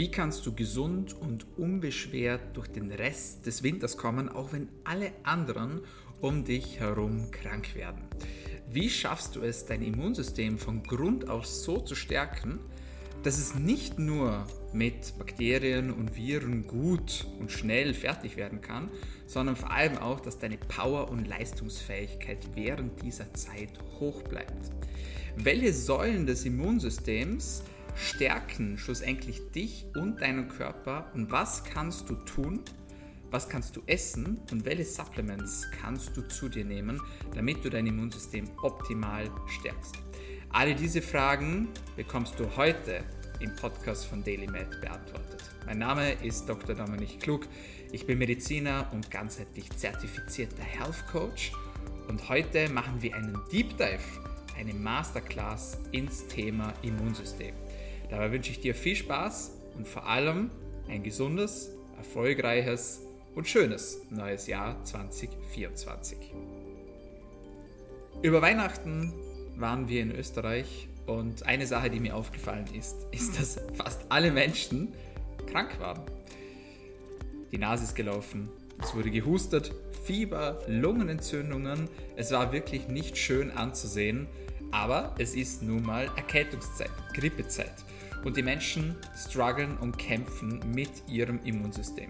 Wie kannst du gesund und unbeschwert durch den Rest des Winters kommen, auch wenn alle anderen um dich herum krank werden? Wie schaffst du es, dein Immunsystem von Grund auf so zu stärken, dass es nicht nur mit Bakterien und Viren gut und schnell fertig werden kann, sondern vor allem auch, dass deine Power und Leistungsfähigkeit während dieser Zeit hoch bleibt. Welche Säulen des Immunsystems stärken schlussendlich dich und deinen Körper und was kannst du tun, was kannst du essen und welche Supplements kannst du zu dir nehmen, damit du dein Immunsystem optimal stärkst. Alle diese Fragen bekommst du heute im Podcast von DailyMed beantwortet. Mein Name ist Dr. Dominik Klug. Ich bin Mediziner und ganzheitlich zertifizierter Health Coach und heute machen wir einen Deep Dive, eine Masterclass ins Thema Immunsystem. Dabei wünsche ich dir viel Spaß und vor allem ein gesundes, erfolgreiches und schönes neues Jahr 2024. Über Weihnachten waren wir in Österreich und eine Sache, die mir aufgefallen ist, ist, dass fast alle Menschen krank waren. Die Nase ist gelaufen, es wurde gehustet, Fieber, Lungenentzündungen. Es war wirklich nicht schön anzusehen, aber es ist nun mal Erkältungszeit, Grippezeit und die Menschen strugglen und kämpfen mit ihrem Immunsystem.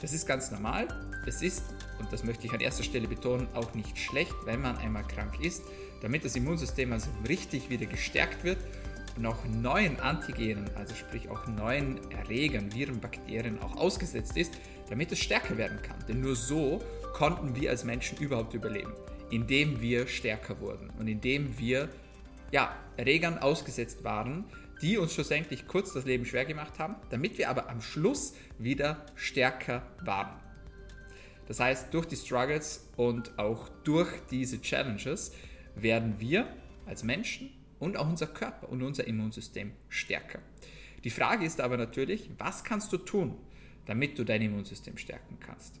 Das ist ganz normal. Es ist, und das möchte ich an erster Stelle betonen, auch nicht schlecht, wenn man einmal krank ist, damit das Immunsystem also richtig wieder gestärkt wird und auch neuen Antigenen, also sprich auch neuen Erregern, Viren, Bakterien auch ausgesetzt ist, damit es stärker werden kann. Denn nur so konnten wir als Menschen überhaupt überleben, indem wir stärker wurden und indem wir ja, Erregern ausgesetzt waren, die uns schlussendlich kurz das Leben schwer gemacht haben, damit wir aber am Schluss wieder stärker waren. Das heißt, durch die Struggles und auch durch diese Challenges werden wir als Menschen und auch unser Körper und unser Immunsystem stärker. Die Frage ist aber natürlich, was kannst du tun, damit du dein Immunsystem stärken kannst?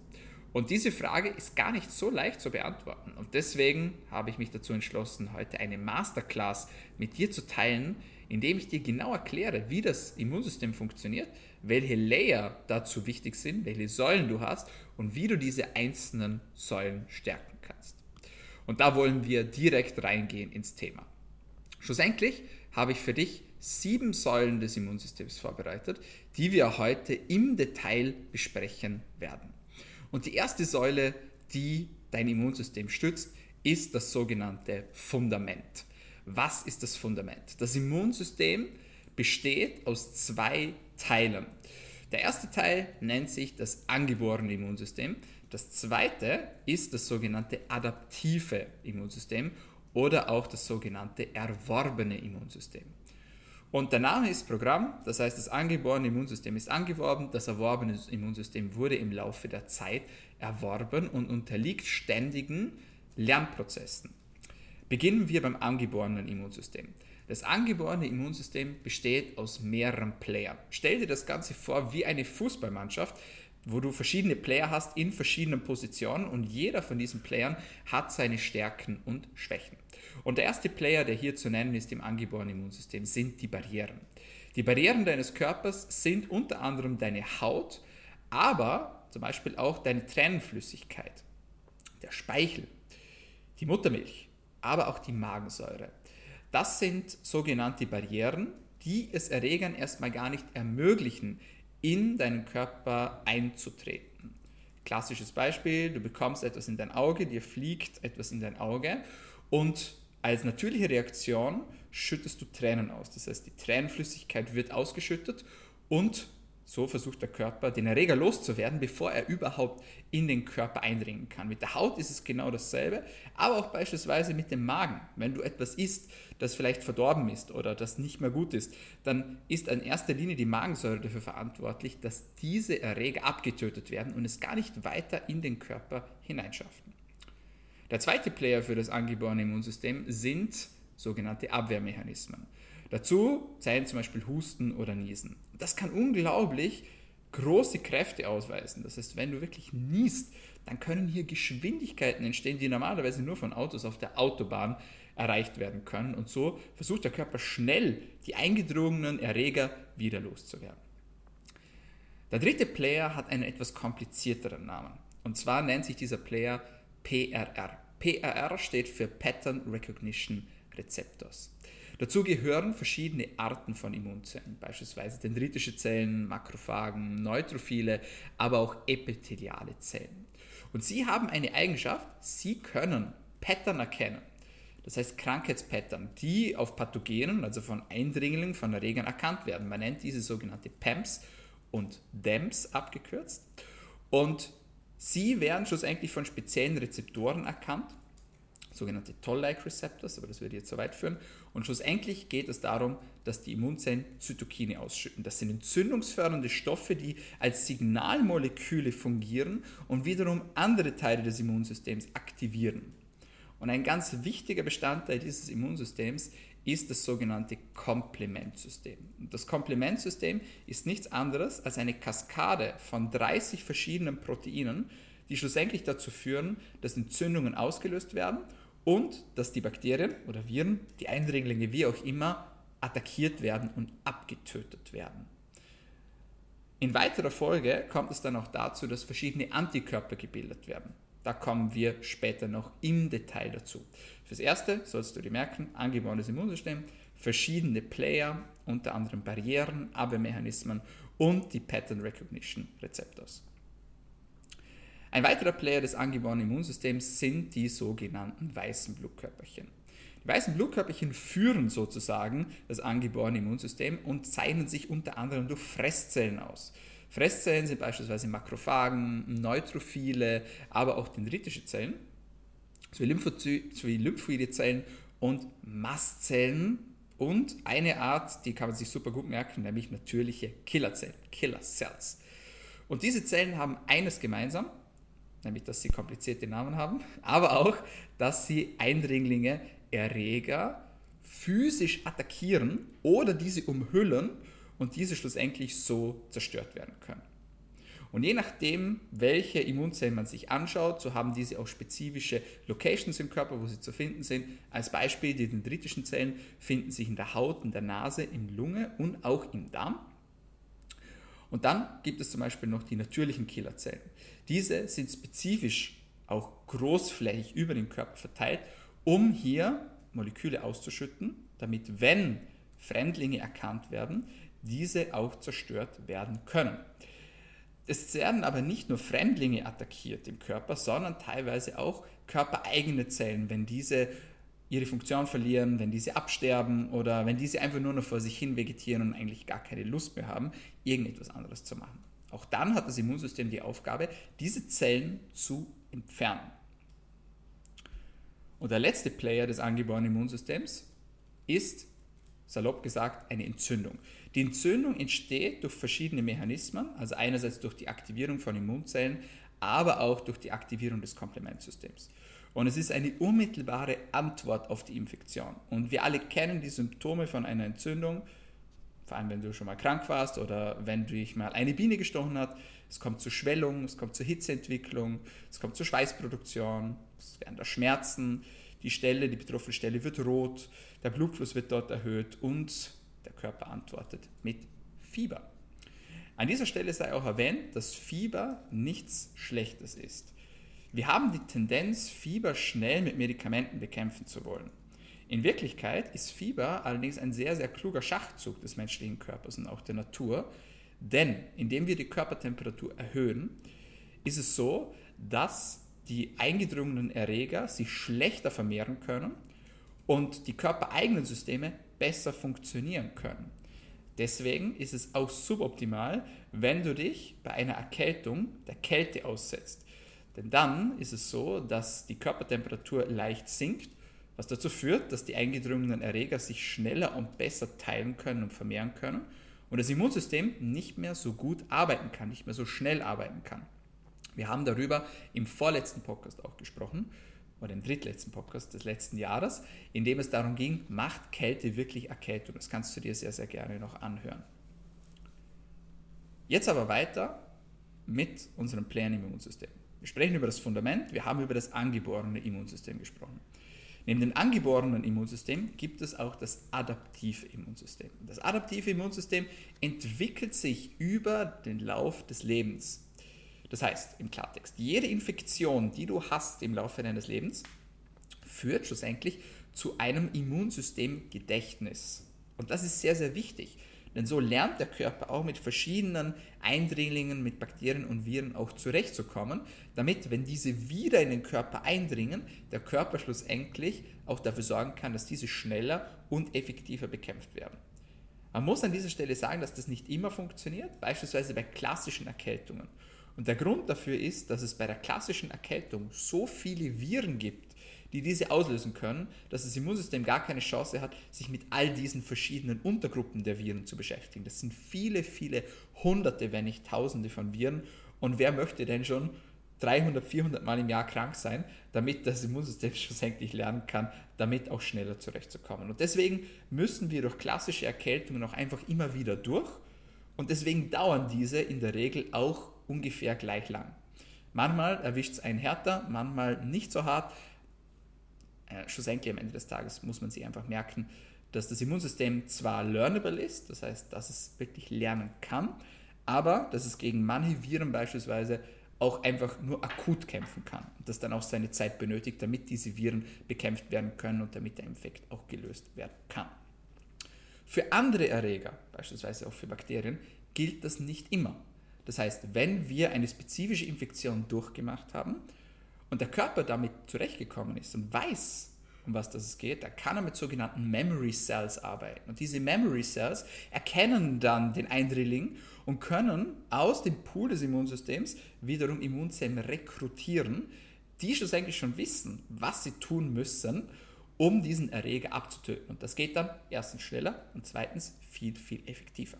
Und diese Frage ist gar nicht so leicht zu beantworten. Und deswegen habe ich mich dazu entschlossen, heute eine Masterclass mit dir zu teilen, indem ich dir genau erkläre, wie das Immunsystem funktioniert, welche Layer dazu wichtig sind, welche Säulen du hast und wie du diese einzelnen Säulen stärken kannst. Und da wollen wir direkt reingehen ins Thema. Schlussendlich habe ich für dich sieben Säulen des Immunsystems vorbereitet, die wir heute im Detail besprechen werden. Und die erste Säule, die dein Immunsystem stützt, ist das sogenannte Fundament. Was ist das Fundament? Das Immunsystem besteht aus zwei Teilen. Der erste Teil nennt sich das angeborene Immunsystem. Das zweite ist das sogenannte adaptive Immunsystem oder auch das sogenannte erworbene Immunsystem. Und der Name ist Programm, das heißt, das angeborene Immunsystem ist angeworben, das erworbene Immunsystem wurde im Laufe der Zeit erworben und unterliegt ständigen Lernprozessen. Beginnen wir beim angeborenen Immunsystem. Das angeborene Immunsystem besteht aus mehreren Playern. Stell dir das Ganze vor wie eine Fußballmannschaft, wo du verschiedene Player hast in verschiedenen Positionen und jeder von diesen Playern hat seine Stärken und Schwächen. Und der erste Player, der hier zu nennen ist im angeborenen Immunsystem, sind die Barrieren. Die Barrieren deines Körpers sind unter anderem deine Haut, aber zum Beispiel auch deine Tränenflüssigkeit, der Speichel, die Muttermilch, aber auch die Magensäure. Das sind sogenannte Barrieren, die es Erregern erstmal gar nicht ermöglichen, in deinen Körper einzutreten. Klassisches Beispiel, du bekommst etwas in dein Auge, dir fliegt etwas in dein Auge und als natürliche Reaktion schüttest du Tränen aus. Das heißt, die Tränenflüssigkeit wird ausgeschüttet und so versucht der Körper, den Erreger loszuwerden, bevor er überhaupt in den Körper eindringen kann. Mit der Haut ist es genau dasselbe, aber auch beispielsweise mit dem Magen. Wenn du etwas isst, das vielleicht verdorben ist oder das nicht mehr gut ist, dann ist in erster Linie die Magensäure dafür verantwortlich, dass diese Erreger abgetötet werden und es gar nicht weiter in den Körper hineinschaffen. Der zweite Player für das angeborene Immunsystem sind sogenannte Abwehrmechanismen. Dazu zählen zum Beispiel Husten oder Niesen. Das kann unglaublich große Kräfte ausweisen. Das heißt, wenn du wirklich niest, dann können hier Geschwindigkeiten entstehen, die normalerweise nur von Autos auf der Autobahn erreicht werden können. Und so versucht der Körper schnell die eingedrungenen Erreger wieder loszuwerden. Der dritte Player hat einen etwas komplizierteren Namen. Und zwar nennt sich dieser Player PRR. PRR steht für Pattern Recognition Receptors. Dazu gehören verschiedene Arten von Immunzellen, beispielsweise dendritische Zellen, Makrophagen, Neutrophile, aber auch epitheliale Zellen. Und sie haben eine Eigenschaft, sie können Pattern erkennen. Das heißt Krankheitspattern, die auf Pathogenen, also von Eindringlingen, von Erregern erkannt werden. Man nennt diese sogenannte PAMPs und DEMS abgekürzt. Und sie werden schlussendlich von speziellen Rezeptoren erkannt, sogenannte Toll-like Receptors, aber das würde jetzt zu weit führen. Und schlussendlich geht es darum, dass die Immunzellen Zytokine ausschütten. Das sind entzündungsfördernde Stoffe, die als Signalmoleküle fungieren und wiederum andere Teile des Immunsystems aktivieren. Und ein ganz wichtiger Bestandteil dieses Immunsystems ist das sogenannte Komplementsystem. Das Komplementsystem ist nichts anderes als eine Kaskade von 30 verschiedenen Proteinen, die schlussendlich dazu führen, dass Entzündungen ausgelöst werden und dass die Bakterien oder Viren, die Eindringlinge, wie auch immer, attackiert werden und abgetötet werden. In weiterer Folge kommt es dann auch dazu, dass verschiedene Antikörper gebildet werden. Da kommen wir später noch im Detail dazu. Fürs Erste sollst du dir merken, angeborenes Immunsystem, verschiedene Player, unter anderem Barrieren, Abwehrmechanismen und die Pattern Recognition Receptors. Ein weiterer Player des angeborenen Immunsystems sind die sogenannten weißen Blutkörperchen. Die weißen Blutkörperchen führen sozusagen das angeborene Immunsystem und zeichnen sich unter anderem durch Fresszellen aus. Fresszellen sind beispielsweise Makrophagen, Neutrophile, aber auch dendritische Zellen, sowie lymphoide Zellen und Mastzellen und eine Art, die kann man sich super gut merken, nämlich natürliche Killerzellen, Killer Cells. Und diese Zellen haben eines gemeinsam, nämlich dass sie komplizierte Namen haben, aber auch, dass sie Eindringlinge, Erreger physisch attackieren oder diese umhüllen und diese schlussendlich so zerstört werden können. Und je nachdem, welche Immunzellen man sich anschaut, so haben diese auch spezifische Locations im Körper, wo sie zu finden sind. Als Beispiel, die dendritischen Zellen finden sich in der Haut, in der Nase, in Lunge und auch im Darm. Und dann gibt es zum Beispiel noch die natürlichen Killerzellen. Diese sind spezifisch auch großflächig über den Körper verteilt, um hier Moleküle auszuschütten, damit, wenn Fremdlinge erkannt werden, diese auch zerstört werden können. Es werden aber nicht nur Fremdlinge attackiert im Körper, sondern teilweise auch körpereigene Zellen, wenn diese ihre Funktion verlieren, wenn diese absterben oder wenn diese einfach nur noch vor sich hin vegetieren und eigentlich gar keine Lust mehr haben, irgendetwas anderes zu machen. Auch dann hat das Immunsystem die Aufgabe, diese Zellen zu entfernen. Und der letzte Player des angeborenen Immunsystems ist, salopp gesagt, eine Entzündung. Die Entzündung entsteht durch verschiedene Mechanismen, also einerseits durch die Aktivierung von Immunzellen, aber auch durch die Aktivierung des Komplementsystems. Und es ist eine unmittelbare Antwort auf die Infektion. Und wir alle kennen die Symptome von einer Entzündung, vor allem wenn du schon mal krank warst oder wenn dich mal eine Biene gestochen hat. Es kommt zu Schwellung, es kommt zur Hitzeentwicklung, es kommt zur Schweißproduktion, es werden da Schmerzen, die Stelle, die betroffene Stelle wird rot, der Blutfluss wird dort erhöht und der Körper antwortet mit Fieber. An dieser Stelle sei auch erwähnt, dass Fieber nichts Schlechtes ist. Wir haben die Tendenz, Fieber schnell mit Medikamenten bekämpfen zu wollen. In Wirklichkeit ist Fieber allerdings ein sehr, sehr kluger Schachzug des menschlichen Körpers und auch der Natur, denn indem wir die Körpertemperatur erhöhen, ist es so, dass die eingedrungenen Erreger sich schlechter vermehren können und die körpereigenen Systeme besser funktionieren können. Deswegen ist es auch suboptimal, wenn du dich bei einer Erkältung der Kälte aussetzt. Denn dann ist es so, dass die Körpertemperatur leicht sinkt, was dazu führt, dass die eingedrungenen Erreger sich schneller und besser teilen können und vermehren können und das Immunsystem nicht mehr so gut arbeiten kann, nicht mehr so schnell arbeiten kann. Wir haben darüber im vorletzten Podcast auch gesprochen, oder im drittletzten Podcast des letzten Jahres, in dem es darum ging, macht Kälte wirklich Erkältung? Das kannst du dir sehr, sehr gerne noch anhören. Jetzt aber weiter mit unserem Plänen im Immunsystem. Wir sprechen über das Fundament, wir haben über das angeborene Immunsystem gesprochen. Neben dem angeborenen Immunsystem gibt es auch das adaptive Immunsystem. Das adaptive Immunsystem entwickelt sich über den Lauf des Lebens. Das heißt, im Klartext, jede Infektion, die du hast im Laufe deines Lebens, führt schlussendlich zu einem Immunsystemgedächtnis. Und das ist sehr, sehr wichtig. Denn so lernt der Körper auch mit verschiedenen Eindringlingen, mit Bakterien und Viren auch zurechtzukommen, damit, wenn diese wieder in den Körper eindringen, der Körper schlussendlich auch dafür sorgen kann, dass diese schneller und effektiver bekämpft werden. Man muss an dieser Stelle sagen, dass das nicht immer funktioniert, beispielsweise bei klassischen Erkältungen. Und der Grund dafür ist, dass es bei der klassischen Erkältung so viele Viren gibt, die diese auslösen können, dass das Immunsystem gar keine Chance hat, sich mit all diesen verschiedenen Untergruppen der Viren zu beschäftigen. Das sind viele, viele Hunderte, wenn nicht Tausende von Viren. Und wer möchte denn schon 300, 400 Mal im Jahr krank sein, damit das Immunsystem schlussendlich lernen kann, damit auch schneller zurechtzukommen. Und deswegen müssen wir durch klassische Erkältungen auch einfach immer wieder durch. Und deswegen dauern diese in der Regel auch ungefähr gleich lang. Manchmal erwischt es einen härter, manchmal nicht so hart, äh, schlussendlich am Ende des Tages muss man sich einfach merken, dass das Immunsystem zwar learnable ist, das heißt, dass es wirklich lernen kann, aber dass es gegen manche Viren beispielsweise auch einfach nur akut kämpfen kann und das dann auch seine Zeit benötigt, damit diese Viren bekämpft werden können und damit der Infekt auch gelöst werden kann. Für andere Erreger, beispielsweise auch für Bakterien, gilt das nicht immer. Das heißt, wenn wir eine spezifische Infektion durchgemacht haben, und der Körper damit zurechtgekommen ist und weiß, um was das geht, da kann er mit sogenannten Memory Cells arbeiten. Und diese Memory Cells erkennen dann den Eindringling und können aus dem Pool des Immunsystems wiederum Immunzellen rekrutieren, die schlussendlich schon wissen, was sie tun müssen, um diesen Erreger abzutöten. Und das geht dann erstens schneller und zweitens viel, viel effektiver.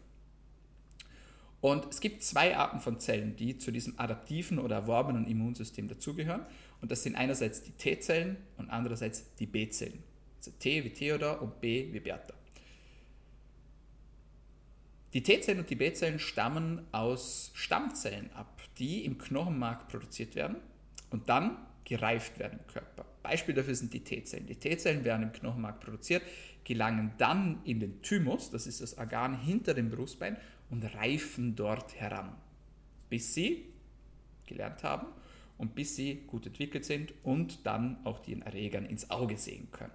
Und es gibt zwei Arten von Zellen, die zu diesem adaptiven oder erworbenen Immunsystem dazugehören. Und das sind einerseits die T-Zellen und andererseits die B-Zellen. Also T wie Theodor und B wie Bertha. Die T-Zellen und die B-Zellen stammen aus Stammzellen ab, die im Knochenmark produziert werden und dann gereift werden im Körper. Beispiel dafür sind die T-Zellen. Die T-Zellen werden im Knochenmark produziert, gelangen dann in den Thymus, das ist das Organ hinter dem Brustbein, und reifen dort heran, bis sie gelernt haben und bis sie gut entwickelt sind und dann auch den Erregern ins Auge sehen können.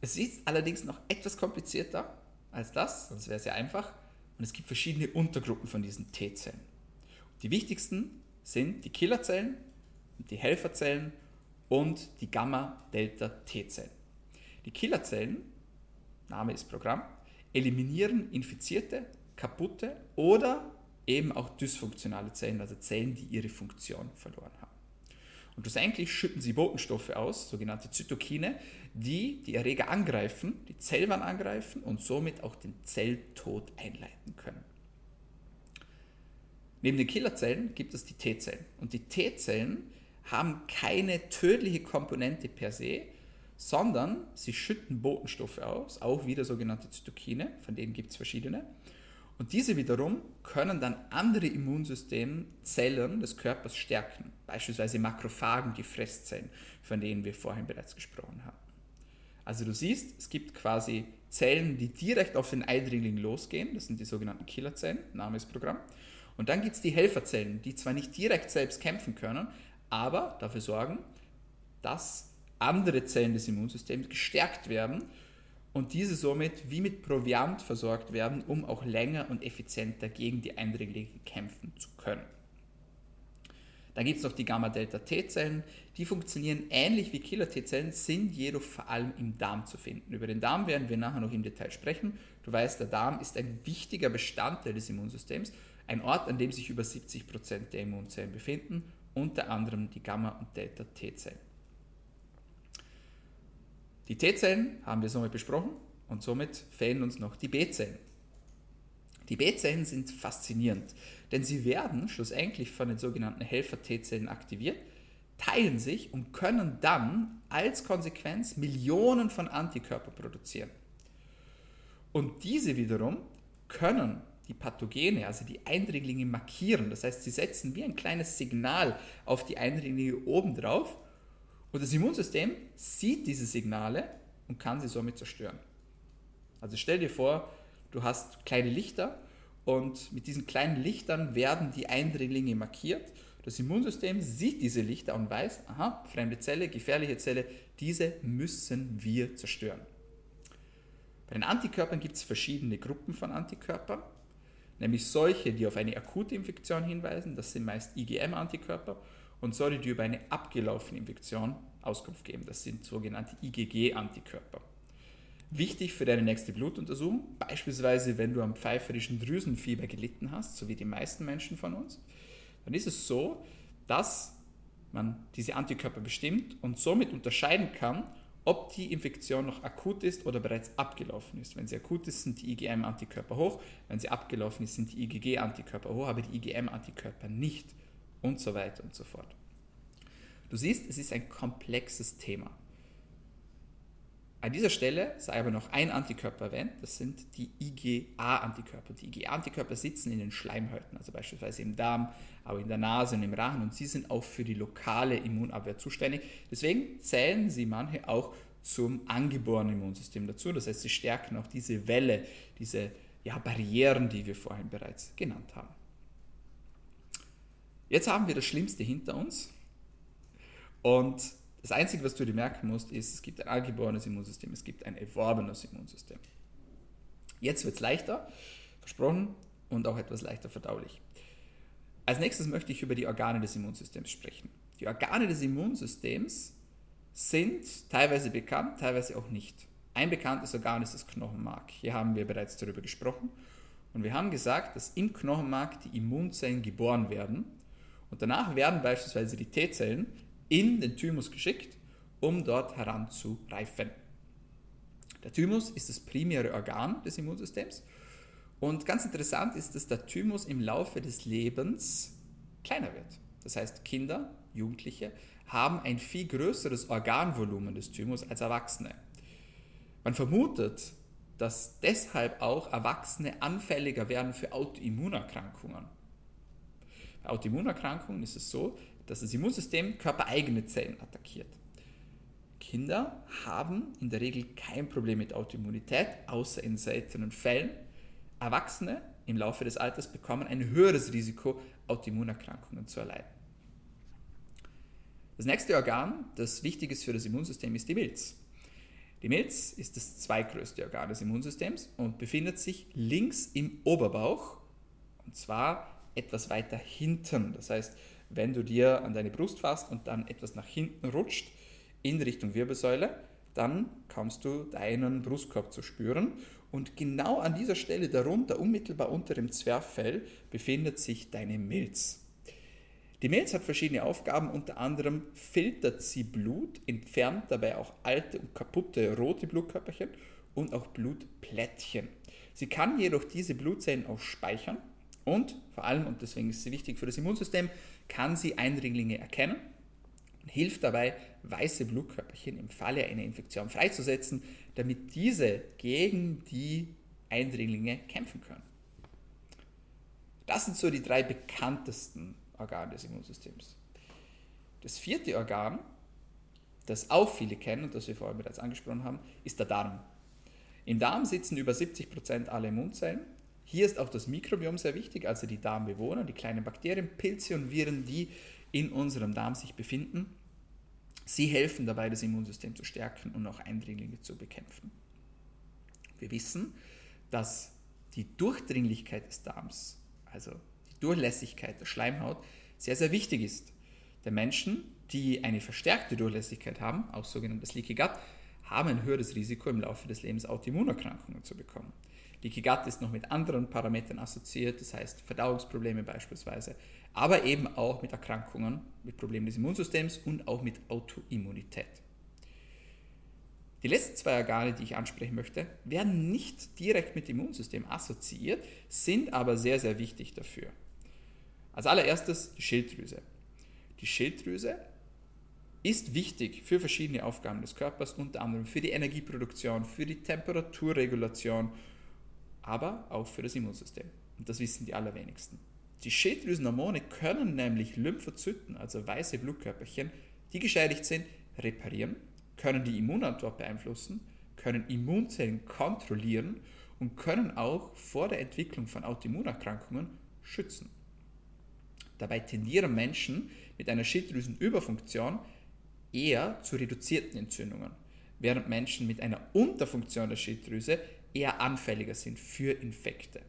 Es ist allerdings noch etwas komplizierter als das, sonst wäre es ja einfach. Und es gibt verschiedene Untergruppen von diesen T-Zellen. Die wichtigsten sind die Killerzellen, die Helferzellen und die Gamma-Delta-T-Zellen. Die Killerzellen, Name ist Programm, eliminieren infizierte, kaputte oder eben auch dysfunktionale Zellen, also Zellen, die ihre Funktion verloren haben. Und schlussendlich schütten sie Botenstoffe aus, sogenannte Zytokine, die die Erreger angreifen, die Zellwand angreifen und somit auch den Zelltod einleiten können. Neben den Killerzellen gibt es die T-Zellen. Und die T-Zellen haben keine tödliche Komponente per se, sondern sie schütten Botenstoffe aus, auch wieder sogenannte Zytokine, von denen gibt es verschiedene. Und diese wiederum können dann andere Immunsystemzellen des Körpers stärken, beispielsweise Makrophagen, die Fresszellen, von denen wir vorhin bereits gesprochen haben. Also du siehst, es gibt quasi Zellen, die direkt auf den Eindringling losgehen, das sind die sogenannten Killerzellen, Name ist Programm. Und dann gibt es die Helferzellen, die zwar nicht direkt selbst kämpfen können, aber dafür sorgen, dass andere Zellen des Immunsystems gestärkt werden und diese somit wie mit Proviant versorgt werden, um auch länger und effizienter gegen die Eindringlinge kämpfen zu können. Dann gibt es noch die Gamma-Delta-T-Zellen, die funktionieren ähnlich wie Killer-T-Zellen, sind jedoch vor allem im Darm zu finden. Über den Darm werden wir nachher noch im Detail sprechen. Du weißt, der Darm ist ein wichtiger Bestandteil des Immunsystems, ein Ort, an dem sich über 70 Prozent der Immunzellen befinden, unter anderem die Gamma- und Delta-T-Zellen. Die T-Zellen haben wir somit besprochen und somit fehlen uns noch die B-Zellen. Die B-Zellen sind faszinierend, denn sie werden schlussendlich von den sogenannten Helfer-T-Zellen aktiviert, teilen sich und können dann als Konsequenz Millionen von Antikörper produzieren. Und diese wiederum können die Pathogene, also die Eindringlinge markieren. Das heißt, sie setzen wie ein kleines Signal auf die Eindringlinge obendrauf Und das Immunsystem sieht diese Signale und kann sie somit zerstören. Also stell dir vor, du hast kleine Lichter und mit diesen kleinen Lichtern werden die Eindringlinge markiert. Das Immunsystem sieht diese Lichter und weiß, aha, fremde Zelle, gefährliche Zelle, diese müssen wir zerstören. Bei den Antikörpern gibt es verschiedene Gruppen von Antikörpern, nämlich solche, die auf eine akute Infektion hinweisen, das sind meist IgM-Antikörper, und solche, die über eine abgelaufene Infektion Auskunft geben, das sind sogenannte IgG-Antikörper. Wichtig für deine nächste Blutuntersuchung, beispielsweise wenn du am pfeiferischen Drüsenfieber gelitten hast, so wie die meisten Menschen von uns, dann ist es so, dass man diese Antikörper bestimmt und somit unterscheiden kann, ob die Infektion noch akut ist oder bereits abgelaufen ist. Wenn sie akut ist, sind die IgM-Antikörper hoch, wenn sie abgelaufen ist, sind die IgG-Antikörper hoch, aber die IgM-Antikörper nicht und so weiter und so fort. Du siehst, es ist ein komplexes Thema. An dieser Stelle sei aber noch ein Antikörper erwähnt, das sind die IgA-Antikörper. Die IgA-Antikörper sitzen in den Schleimhäuten, also beispielsweise im Darm, aber in der Nase und im Rachen und sie sind auch für die lokale Immunabwehr zuständig. Deswegen zählen sie manche auch zum angeborenen Immunsystem dazu. Das heißt, sie stärken auch diese Welle, diese ja, Barrieren, die wir vorhin bereits genannt haben. Jetzt haben wir das Schlimmste hinter uns und das Einzige, was du dir merken musst, ist, es gibt ein angeborenes Immunsystem, es gibt ein erworbenes Immunsystem. Jetzt wird es leichter, versprochen, und auch etwas leichter verdaulich. Als nächstes möchte ich über die Organe des Immunsystems sprechen. Die Organe des Immunsystems sind teilweise bekannt, teilweise auch nicht. Ein bekanntes Organ ist das Knochenmark. Hier haben wir bereits darüber gesprochen. Und wir haben gesagt, dass im Knochenmark die Immunzellen geboren werden. Und danach werden beispielsweise die T-Zellen in den Thymus geschickt, um dort heranzureifen. Der Thymus ist das primäre Organ des Immunsystems und ganz interessant ist, dass der Thymus im Laufe des Lebens kleiner wird. Das heißt, Kinder, Jugendliche haben ein viel größeres Organvolumen des Thymus als Erwachsene. Man vermutet, dass deshalb auch Erwachsene anfälliger werden für Autoimmunerkrankungen. Autoimmunerkrankungen ist es so, dass das Immunsystem körpereigene Zellen attackiert. Kinder haben in der Regel kein Problem mit Autoimmunität, außer in seltenen Fällen. Erwachsene im Laufe des Alters bekommen ein höheres Risiko, Autoimmunerkrankungen zu erleiden. Das nächste Organ, das wichtig ist für das Immunsystem, ist die Milz. Die Milz ist das zweitgrößte Organ des Immunsystems und befindet sich links im Oberbauch und zwar etwas weiter hinten. Das heißt, wenn du dir an deine Brust fasst und dann etwas nach hinten rutscht in Richtung Wirbelsäule, dann kannst du deinen Brustkorb zu spüren. Und genau an dieser Stelle darunter, unmittelbar unter dem Zwerchfell, befindet sich deine Milz. Die Milz hat verschiedene Aufgaben, unter anderem filtert sie Blut, entfernt dabei auch alte und kaputte rote Blutkörperchen und auch Blutplättchen. Sie kann jedoch diese Blutzellen auch speichern und vor allem, und deswegen ist sie wichtig für das Immunsystem, kann sie Eindringlinge erkennen und hilft dabei, weiße Blutkörperchen im Falle einer Infektion freizusetzen, damit diese gegen die Eindringlinge kämpfen können. Das sind so die drei bekanntesten Organe des Immunsystems. Das vierte Organ, das auch viele kennen und das wir vorhin bereits angesprochen haben, ist der Darm. Im Darm sitzen über 70 Prozent aller Immunzellen hier ist auch das Mikrobiom sehr wichtig, also die Darmbewohner, die kleinen Bakterien, Pilze und Viren, die in unserem Darm sich befinden. Sie helfen dabei, das Immunsystem zu stärken und auch Eindringlinge zu bekämpfen. Wir wissen, dass die Durchdringlichkeit des Darms, also die Durchlässigkeit der Schleimhaut, sehr, sehr wichtig ist. Denn Menschen, die eine verstärkte Durchlässigkeit haben, auch sogenanntes Leaky Gut, haben ein höheres Risiko im Laufe des Lebens Autoimmunerkrankungen zu bekommen. Leaky Gut ist noch mit anderen Parametern assoziiert, das heißt Verdauungsprobleme beispielsweise, aber eben auch mit Erkrankungen, mit Problemen des Immunsystems und auch mit Autoimmunität. Die letzten zwei Organe, die ich ansprechen möchte, werden nicht direkt mit dem Immunsystem assoziiert, sind aber sehr, sehr wichtig dafür. Als allererstes die Schilddrüse. Die Schilddrüse ist wichtig für verschiedene Aufgaben des Körpers, unter anderem für die Energieproduktion, für die Temperaturregulation aber auch für das Immunsystem. Und das wissen die allerwenigsten. Die Schilddrüsenhormone können nämlich Lymphozyten, also weiße Blutkörperchen, die geschädigt sind, reparieren, können die Immunantwort beeinflussen, können Immunzellen kontrollieren und können auch vor der Entwicklung von Autoimmunerkrankungen schützen. Dabei tendieren Menschen mit einer Schilddrüsenüberfunktion eher zu reduzierten Entzündungen, während Menschen mit einer Unterfunktion der Schilddrüse eher anfälliger sind für Infekte.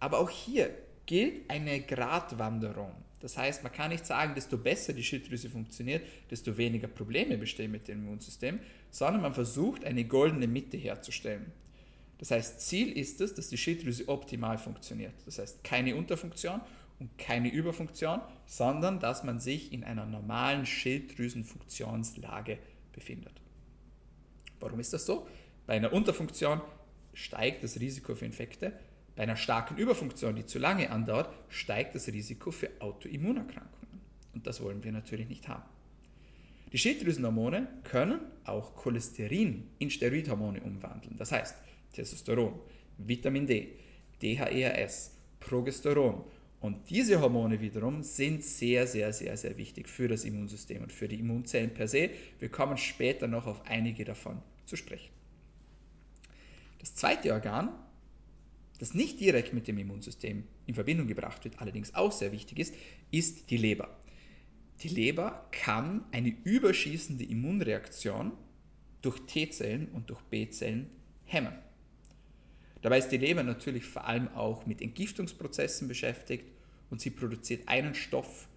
Aber auch hier gilt eine Gratwanderung. Das heißt, man kann nicht sagen, desto besser die Schilddrüse funktioniert, desto weniger Probleme bestehen mit dem Immunsystem, sondern man versucht eine goldene Mitte herzustellen. Das heißt, Ziel ist es, dass die Schilddrüse optimal funktioniert. Das heißt, keine Unterfunktion und keine Überfunktion, sondern dass man sich in einer normalen Schilddrüsenfunktionslage befindet. Warum ist das so? Bei einer Unterfunktion steigt das Risiko für Infekte. Bei einer starken Überfunktion, die zu lange andauert, steigt das Risiko für Autoimmunerkrankungen. Und das wollen wir natürlich nicht haben. Die Schilddrüsenhormone können auch Cholesterin in Steroidhormone umwandeln. Das heißt, Testosteron, Vitamin D, DHEAS, Progesteron. Und diese Hormone wiederum sind sehr, sehr, sehr, sehr wichtig für das Immunsystem und für die Immunzellen per se. Wir kommen später noch auf einige davon zu sprechen. Das zweite Organ, das nicht direkt mit dem Immunsystem in Verbindung gebracht wird, allerdings auch sehr wichtig ist, ist die Leber. Die Leber kann eine überschießende Immunreaktion durch T-Zellen und durch B-Zellen hemmen. Dabei ist die Leber natürlich vor allem auch mit Entgiftungsprozessen beschäftigt und sie produziert einen Stoff,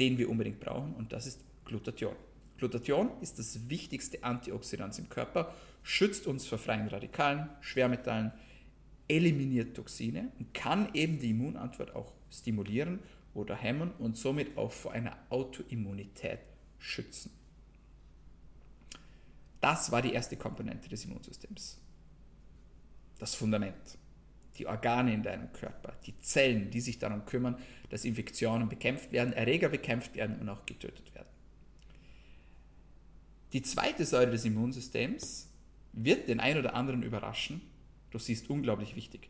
den wir unbedingt brauchen und das ist Glutathion. Glutathion ist das wichtigste Antioxidant im Körper, schützt uns vor freien Radikalen, Schwermetallen, eliminiert Toxine und kann eben die Immunantwort auch stimulieren oder hemmen und somit auch vor einer Autoimmunität schützen. Das war die erste Komponente des Immunsystems das Fundament, die Organe in deinem Körper, die Zellen, die sich darum kümmern, dass Infektionen bekämpft werden, Erreger bekämpft werden und auch getötet werden. Die zweite Säule des Immunsystems wird den einen oder anderen überraschen, doch sie ist unglaublich wichtig.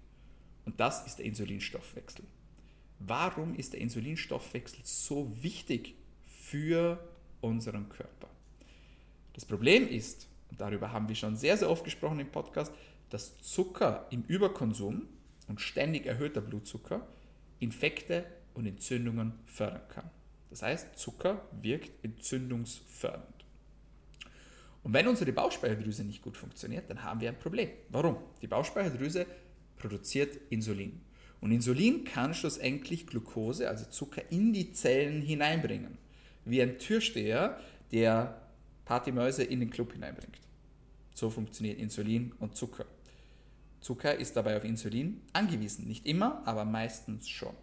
Und das ist der Insulinstoffwechsel. Warum ist der Insulinstoffwechsel so wichtig für unseren Körper? Das Problem ist, und darüber haben wir schon sehr, sehr oft gesprochen im Podcast, dass Zucker im Überkonsum und ständig erhöhter Blutzucker Infekte und Entzündungen fördern kann. Das heißt, Zucker wirkt entzündungsfördernd. Und wenn unsere Bauchspeicheldrüse nicht gut funktioniert, dann haben wir ein Problem. Warum? Die Bauchspeicheldrüse produziert Insulin. Und Insulin kann schlussendlich Glucose, also Zucker, in die Zellen hineinbringen. Wie ein Türsteher, der Partymäuse in den Club hineinbringt. So funktioniert Insulin und Zucker. Zucker ist dabei auf Insulin angewiesen. Nicht immer, aber meistens schon.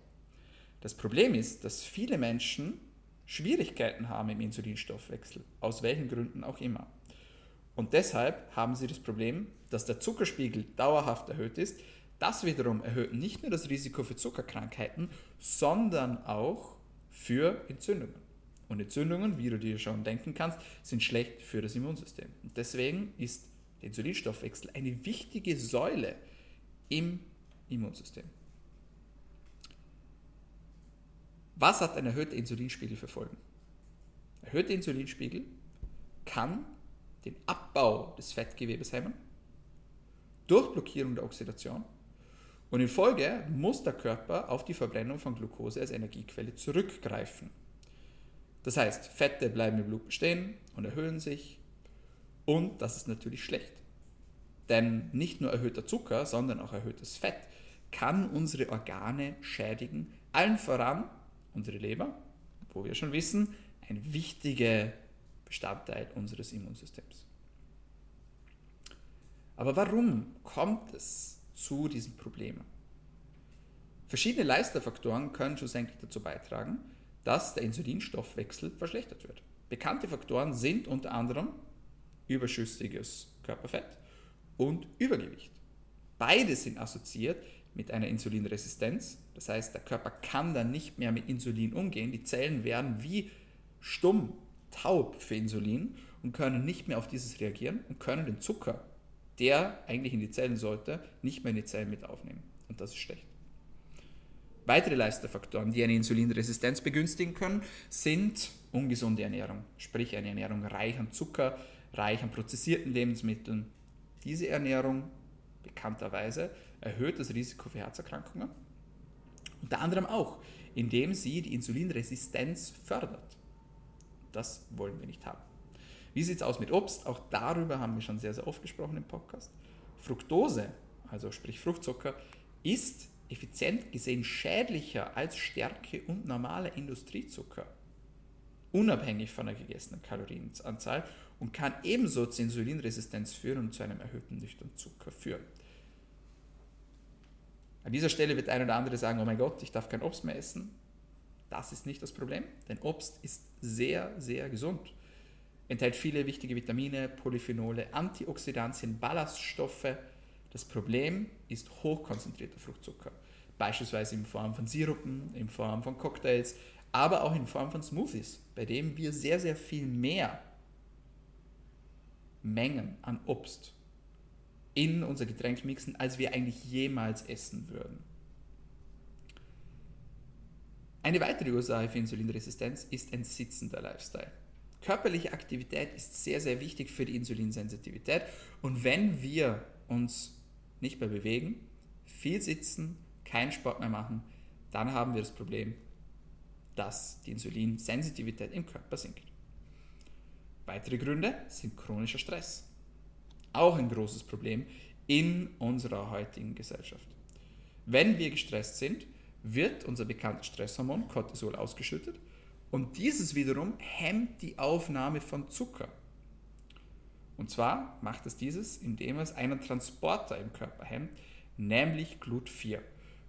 Das Problem ist, dass viele Menschen Schwierigkeiten haben im Insulinstoffwechsel, aus welchen Gründen auch immer. Und deshalb haben sie das Problem, dass der Zuckerspiegel dauerhaft erhöht ist. Das wiederum erhöht nicht nur das Risiko für Zuckerkrankheiten, sondern auch für Entzündungen. Und Entzündungen, wie du dir schon denken kannst, sind schlecht für das Immunsystem. Und deswegen ist der Insulinstoffwechsel eine wichtige Säule im Immunsystem. Was hat ein erhöhter Insulinspiegel für Folgen? Erhöhter Insulinspiegel kann den Abbau des Fettgewebes hemmen, durch Blockierung der Oxidation und in Folge muss der Körper auf die Verbrennung von Glucose als Energiequelle zurückgreifen. Das heißt, Fette bleiben im Blut bestehen und erhöhen sich und das ist natürlich schlecht. Denn nicht nur erhöhter Zucker, sondern auch erhöhtes Fett kann unsere Organe schädigen, allen voran unsere Leber, wo wir schon wissen, ein wichtiger Bestandteil unseres Immunsystems. Aber warum kommt es zu diesen Problemen? Verschiedene Leisterfaktoren können schlussendlich dazu beitragen, dass der Insulinstoffwechsel verschlechtert wird. Bekannte Faktoren sind unter anderem überschüssiges Körperfett und Übergewicht. Beide sind assoziiert mit einer Insulinresistenz. Das heißt, der Körper kann dann nicht mehr mit Insulin umgehen. Die Zellen werden wie stumm, taub für Insulin und können nicht mehr auf dieses reagieren und können den Zucker, der eigentlich in die Zellen sollte, nicht mehr in die Zellen mit aufnehmen. Und das ist schlecht. Weitere Leisterfaktoren, die eine Insulinresistenz begünstigen können, sind ungesunde Ernährung, sprich eine Ernährung reich an Zucker, reich an prozessierten Lebensmitteln. Diese Ernährung bekannterweise erhöht das Risiko für Herzerkrankungen. Unter anderem auch, indem sie die Insulinresistenz fördert. Das wollen wir nicht haben. Wie sieht es aus mit Obst? Auch darüber haben wir schon sehr, sehr oft gesprochen im Podcast. Fructose, also sprich Fruchtzucker, ist effizient gesehen schädlicher als Stärke und normaler Industriezucker, unabhängig von der gegessenen Kalorienanzahl und kann ebenso zur Insulinresistenz führen und zu einem erhöhten nüchternen Zucker führen. An dieser Stelle wird ein oder andere sagen, oh mein Gott, ich darf kein Obst mehr essen. Das ist nicht das Problem, denn Obst ist sehr, sehr gesund. Enthält viele wichtige Vitamine, Polyphenole, Antioxidantien, Ballaststoffe. Das Problem ist hochkonzentrierter Fruchtzucker, beispielsweise in Form von Sirupen, in Form von Cocktails, aber auch in Form von Smoothies, bei dem wir sehr, sehr viel mehr Mengen an Obst in unser Getränk mixen, als wir eigentlich jemals essen würden. Eine weitere Ursache für Insulinresistenz ist ein sitzender Lifestyle. Körperliche Aktivität ist sehr, sehr wichtig für die Insulinsensitivität und wenn wir uns nicht mehr bewegen, viel sitzen, keinen Sport mehr machen, dann haben wir das Problem, dass die Insulinsensitivität im Körper sinkt. Weitere Gründe sind chronischer Stress. Auch ein großes Problem in unserer heutigen Gesellschaft. Wenn wir gestresst sind, wird unser bekanntes Stresshormon Cortisol ausgeschüttet und dieses wiederum hemmt die Aufnahme von Zucker. Und zwar macht es dieses, indem es einen Transporter im Körper hemmt, nämlich Glut4.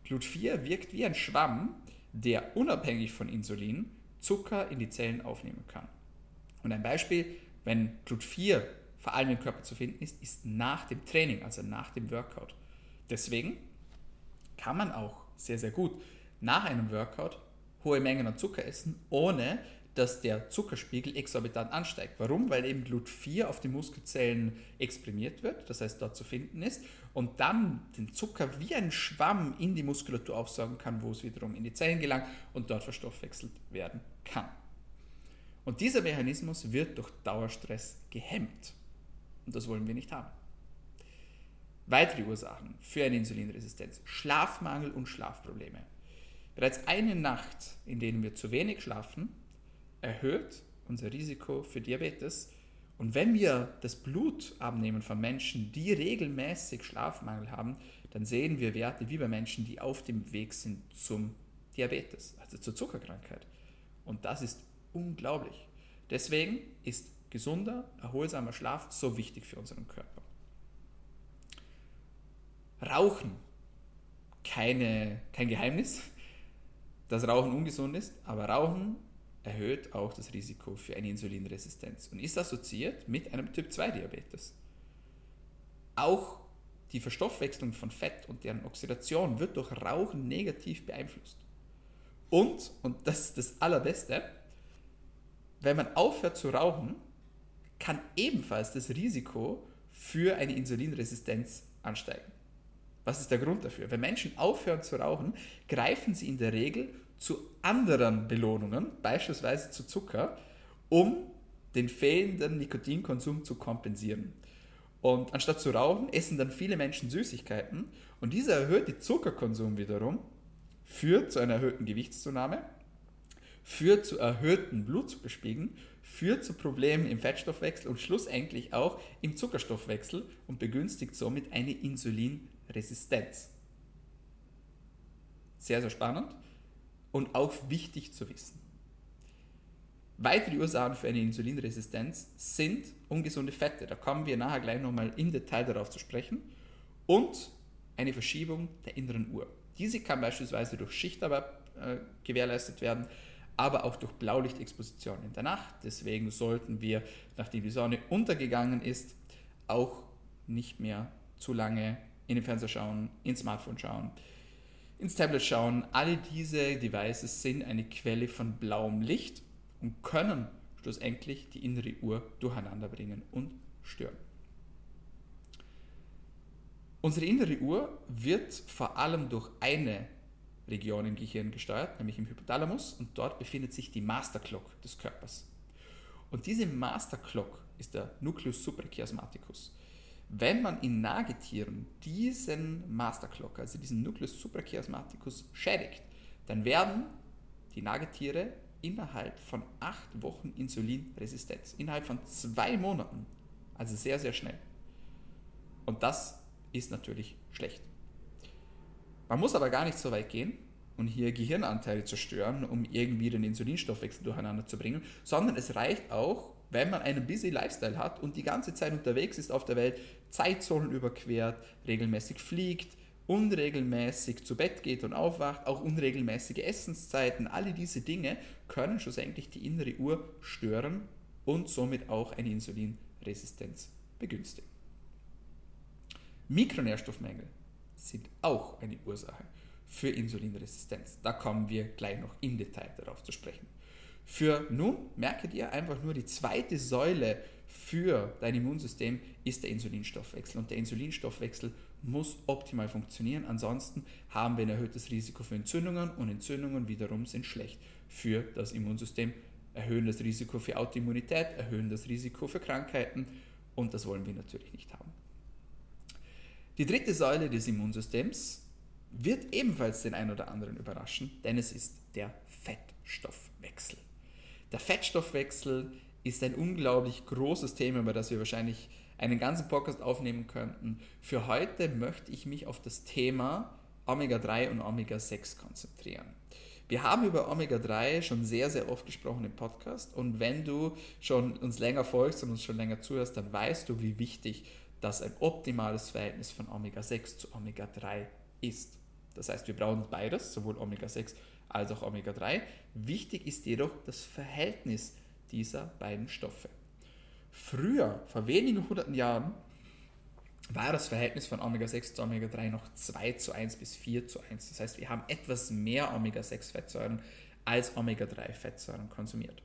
Glut4 wirkt wie ein Schwamm, der unabhängig von Insulin Zucker in die Zellen aufnehmen kann. Und ein Beispiel, wenn Glut4 vor allem im Körper zu finden ist, ist nach dem Training, also nach dem Workout. Deswegen kann man auch sehr, sehr gut nach einem Workout hohe Mengen an Zucker essen, ohne dass der Zuckerspiegel exorbitant ansteigt. Warum? Weil eben Glut4 auf die Muskelzellen exprimiert wird, das heißt dort zu finden ist, und dann den Zucker wie ein Schwamm in die Muskulatur aufsaugen kann, wo es wiederum in die Zellen gelangt und dort verstoffwechselt werden kann. Und dieser Mechanismus wird durch Dauerstress gehemmt. Und das wollen wir nicht haben. Weitere Ursachen für eine Insulinresistenz. Schlafmangel und Schlafprobleme. Bereits eine Nacht, in der wir zu wenig schlafen, erhöht unser Risiko für Diabetes. Und wenn wir das Blut abnehmen von Menschen, die regelmäßig Schlafmangel haben, dann sehen wir Werte wie bei Menschen, die auf dem Weg sind zum Diabetes, also zur Zuckerkrankheit. Und das ist unglaublich. Deswegen ist gesunder, erholsamer Schlaf so wichtig für unseren Körper. Rauchen, keine, kein Geheimnis, dass Rauchen ungesund ist, aber Rauchen erhöht auch das Risiko für eine Insulinresistenz und ist assoziiert mit einem Typ-2-Diabetes. Auch die Verstoffwechslung von Fett und deren Oxidation wird durch Rauchen negativ beeinflusst. Und, und das ist das Allerbeste, wenn man aufhört zu rauchen, kann ebenfalls das Risiko für eine Insulinresistenz ansteigen. Was ist der Grund dafür? Wenn Menschen aufhören zu rauchen, greifen sie in der Regel zu anderen Belohnungen, beispielsweise zu Zucker, um den fehlenden Nikotinkonsum zu kompensieren. Und anstatt zu rauchen, essen dann viele Menschen Süßigkeiten und dieser erhöhte Zuckerkonsum wiederum führt zu einer erhöhten Gewichtszunahme, führt zu erhöhten Blutzuckerspiegeln führt zu Problemen im Fettstoffwechsel und schlussendlich auch im Zuckerstoffwechsel und begünstigt somit eine Insulinresistenz. Sehr, sehr spannend und auch wichtig zu wissen. Weitere Ursachen für eine Insulinresistenz sind ungesunde Fette. Da kommen wir nachher gleich nochmal im Detail darauf zu sprechen. Und eine Verschiebung der inneren Uhr. Diese kann beispielsweise durch Schichtarbeit äh, gewährleistet werden, aber auch durch Blaulichtexposition in der Nacht. Deswegen sollten wir, nachdem die Sonne untergegangen ist, auch nicht mehr zu lange in den Fernseher schauen, ins Smartphone schauen, ins Tablet schauen. Alle diese Devices sind eine Quelle von blauem Licht und können schlussendlich die innere Uhr durcheinander bringen und stören. Unsere innere Uhr wird vor allem durch eine Region im Gehirn gesteuert, nämlich im Hypothalamus, und dort befindet sich die Master Clock des Körpers. Und diese Master Clock ist der Nucleus suprachiasmaticus. Wenn man in Nagetieren diesen Master Clock, also diesen Nucleus suprachiasmaticus, schädigt, dann werden die Nagetiere innerhalb von acht Wochen insulinresistent. Innerhalb von zwei Monaten. Also sehr, sehr schnell. Und das ist natürlich schlecht. Man muss aber gar nicht so weit gehen und hier Gehirnanteile zerstören, um irgendwie den Insulinstoffwechsel durcheinander zu bringen, sondern es reicht auch, wenn man einen busy Lifestyle hat und die ganze Zeit unterwegs ist auf der Welt, Zeitzonen überquert, regelmäßig fliegt, unregelmäßig zu Bett geht und aufwacht, auch unregelmäßige Essenszeiten, alle diese Dinge können schlussendlich die innere Uhr stören und somit auch eine Insulinresistenz begünstigen. Mikronährstoffmängel sind auch eine Ursache für Insulinresistenz. Da kommen wir gleich noch im Detail darauf zu sprechen. Für nun merket ihr einfach nur, die zweite Säule für dein Immunsystem ist der Insulinstoffwechsel. Und der Insulinstoffwechsel muss optimal funktionieren. Ansonsten haben wir ein erhöhtes Risiko für Entzündungen und Entzündungen wiederum sind schlecht für das Immunsystem, erhöhen das Risiko für Autoimmunität, erhöhen das Risiko für Krankheiten und das wollen wir natürlich nicht haben. Die dritte Säule des Immunsystems wird ebenfalls den einen oder anderen überraschen, denn es ist der Fettstoffwechsel. Der Fettstoffwechsel ist ein unglaublich großes Thema, über das wir wahrscheinlich einen ganzen Podcast aufnehmen könnten. Für heute möchte ich mich auf das Thema Omega-3 und Omega-6 konzentrieren. Wir haben über Omega-3 schon sehr, sehr oft gesprochen im Podcast und wenn du schon uns länger folgst und uns schon länger zuhörst, dann weißt du, wie wichtig dass ein optimales Verhältnis von Omega-6 zu Omega-3 ist. Das heißt, wir brauchen beides, sowohl Omega-6 als auch Omega-3. Wichtig ist jedoch das Verhältnis dieser beiden Stoffe. Früher, vor wenigen hunderten Jahren, war das Verhältnis von Omega-6 zu Omega-3 noch 2 zu 1 bis 4 zu 1. Das heißt, wir haben etwas mehr Omega-6-Fettsäuren als Omega-3-Fettsäuren konsumiert.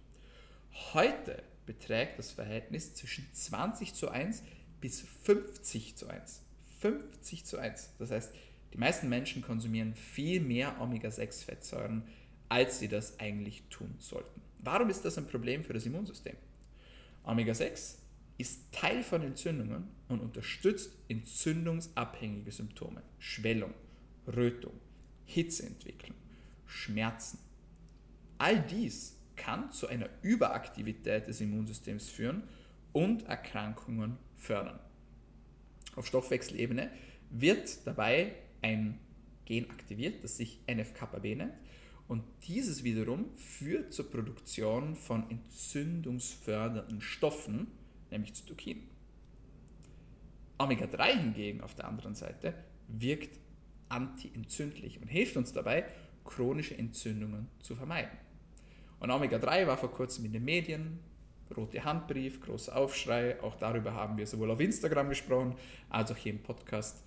Heute beträgt das Verhältnis zwischen 20 zu 1 bis 50 zu 1. 50 zu 1. Das heißt, die meisten Menschen konsumieren viel mehr Omega-6-Fettsäuren, als sie das eigentlich tun sollten. Warum ist das ein Problem für das Immunsystem? Omega-6 ist Teil von Entzündungen und unterstützt entzündungsabhängige Symptome, Schwellung, Rötung, Hitzeentwicklung, Schmerzen. All dies kann zu einer Überaktivität des Immunsystems führen und Erkrankungen fördern. Auf Stoffwechselebene wird dabei ein Gen aktiviert, das sich NF-kappa-B nennt. Und dieses wiederum führt zur Produktion von entzündungsfördernden Stoffen, nämlich Zytokinen. Omega-3 hingegen auf der anderen Seite wirkt antientzündlich und hilft uns dabei, chronische Entzündungen zu vermeiden. Und Omega-3 war vor kurzem in den Medien, rote Handbrief, großer Aufschrei. Auch darüber haben wir sowohl auf Instagram gesprochen als auch hier im Podcast.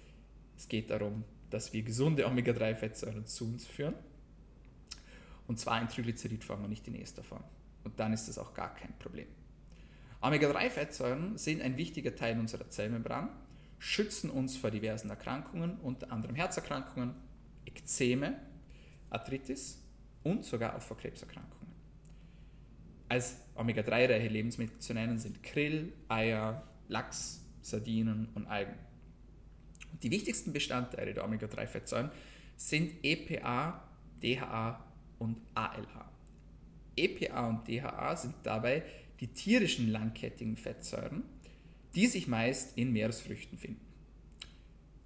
Es geht darum, dass wir gesunde Omega-3-Fettsäuren zu uns führen. Und zwar in Triglyceridform und nicht in Esterform. Und dann ist das auch gar kein Problem. Omega-3-Fettsäuren sind ein wichtiger Teil unserer Zellmembran, schützen uns vor diversen Erkrankungen, unter anderem Herzerkrankungen, Ekzeme, Arthritis und sogar auch vor Krebserkrankungen. Als Omega-3-reiche Lebensmittel zu nennen sind Krill, Eier, Lachs, Sardinen und Algen. Die wichtigsten Bestandteile der Omega-3-Fettsäuren sind EPA, DHA und ALA. EPA und DHA sind dabei die tierischen langkettigen Fettsäuren, die sich meist in Meeresfrüchten finden.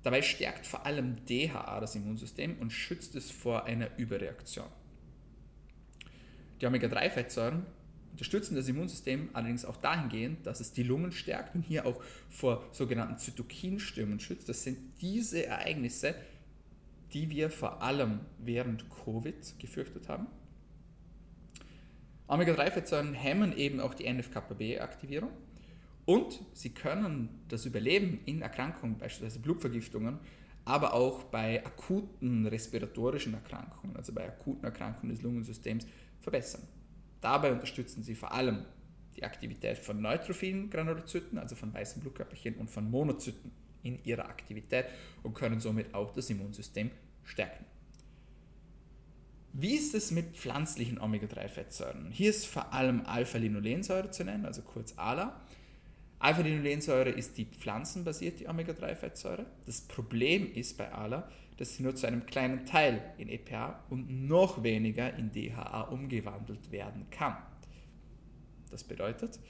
Dabei stärkt vor allem DHA das Immunsystem und schützt es vor einer Überreaktion. Die Omega-3-Fettsäuren unterstützen das Immunsystem allerdings auch dahingehend, dass es die Lungen stärkt und hier auch vor sogenannten Zytokinstürmen schützt. Das sind diese Ereignisse, die wir vor allem während Covid gefürchtet haben. Omega-3-Fettsäuren hemmen eben auch die NF-kappa-B-Aktivierung und sie können das Überleben in Erkrankungen, beispielsweise Blutvergiftungen, aber auch bei akuten respiratorischen Erkrankungen, also bei akuten Erkrankungen des Lungensystems, verbessern. Dabei unterstützen sie vor allem die Aktivität von neutrophilen Granulozyten, also von weißen Blutkörperchen und von Monozyten in ihrer Aktivität und können somit auch das Immunsystem stärken. Wie ist es mit pflanzlichen Omega-3-Fettsäuren? Hier ist vor allem Alpha-Linolensäure zu nennen, also kurz ALA. Alpha-Linolensäure ist die pflanzenbasierte Omega-3-Fettsäure. Das Problem ist bei ALA, dass sie nur zu einem kleinen Teil in EPA und noch weniger in DHA umgewandelt werden kann. Das bedeutet,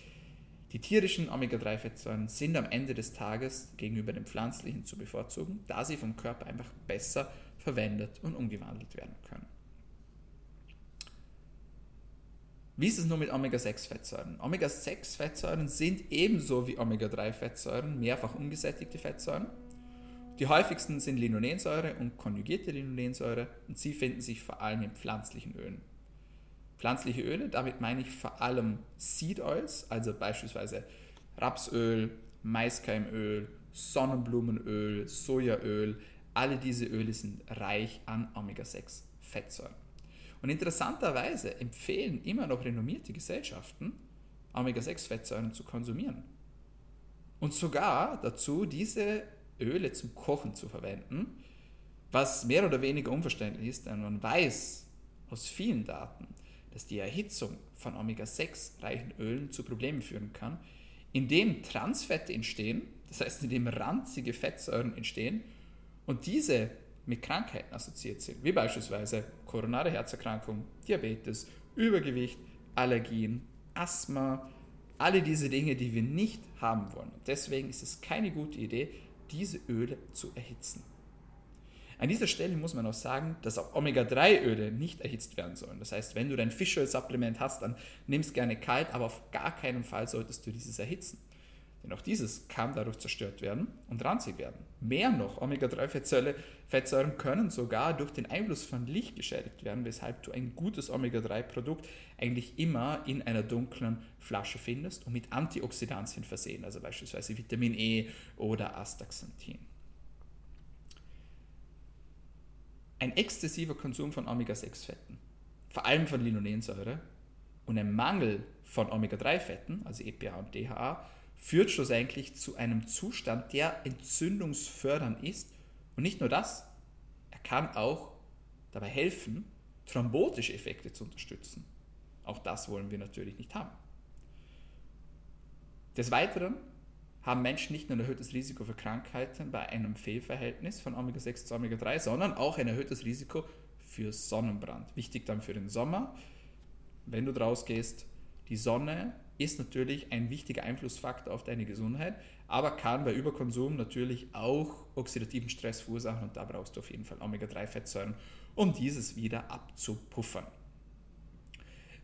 die tierischen Omega-3-Fettsäuren sind am Ende des Tages gegenüber den pflanzlichen zu bevorzugen, da sie vom Körper einfach besser verwendet und umgewandelt werden können. Wie ist es nun mit Omega-6-Fettsäuren? Omega-6-Fettsäuren sind ebenso wie Omega-3-Fettsäuren mehrfach ungesättigte Fettsäuren. Die häufigsten sind Linolensäure und konjugierte Linolensäure und sie finden sich vor allem in pflanzlichen Ölen. Pflanzliche Öle, damit meine ich vor allem Seed Oils, also beispielsweise Rapsöl, Maiskeimöl, Sonnenblumenöl, Sojaöl. Alle diese Öle sind reich an Omega-6-Fettsäuren. Und interessanterweise empfehlen immer noch renommierte Gesellschaften, Omega-6-Fettsäuren zu konsumieren. Und sogar dazu, diese Öle zum Kochen zu verwenden, was mehr oder weniger unverständlich ist, denn man weiß aus vielen Daten, dass die Erhitzung von Omega-6-reichen Ölen zu Problemen führen kann, indem Transfette entstehen, das heißt, indem ranzige Fettsäuren entstehen und diese mit Krankheiten assoziiert sind, wie beispielsweise koronare Herzerkrankung, Diabetes, Übergewicht, Allergien, Asthma, alle diese Dinge, die wir nicht haben wollen. Und deswegen ist es keine gute Idee, diese Öle zu erhitzen. An dieser Stelle muss man auch sagen, dass auch Omega-3-Öle nicht erhitzt werden sollen. Das heißt, wenn du dein Fischöl-Supplement hast, dann nimm es gerne kalt, aber auf gar keinen Fall solltest du dieses erhitzen. Denn auch dieses kann dadurch zerstört werden und ranzig werden. Mehr noch, Omega-3-Fettsäuren können sogar durch den Einfluss von Licht geschädigt werden, weshalb du ein gutes Omega-3-Produkt eigentlich immer in einer dunklen Flasche findest und mit Antioxidantien versehen, also beispielsweise Vitamin E oder Astaxanthin. Ein exzessiver Konsum von Omega-6-Fetten, vor allem von Linolensäure, und ein Mangel von Omega-3-Fetten, also EPA und DHA, führt schlussendlich zu einem Zustand, der entzündungsfördernd ist. Und nicht nur das, er kann auch dabei helfen, thrombotische Effekte zu unterstützen. Auch das wollen wir natürlich nicht haben. Des Weiteren haben Menschen nicht nur ein erhöhtes Risiko für Krankheiten bei einem Fehlverhältnis von Omega-6 zu Omega-3, sondern auch ein erhöhtes Risiko für Sonnenbrand. Wichtig dann für den Sommer, wenn du draus gehst, die Sonne ist natürlich ein wichtiger Einflussfaktor auf deine Gesundheit, aber kann bei Überkonsum natürlich auch oxidativen Stress verursachen und da brauchst du auf jeden Fall Omega-3-Fettsäuren, um dieses wieder abzupuffern.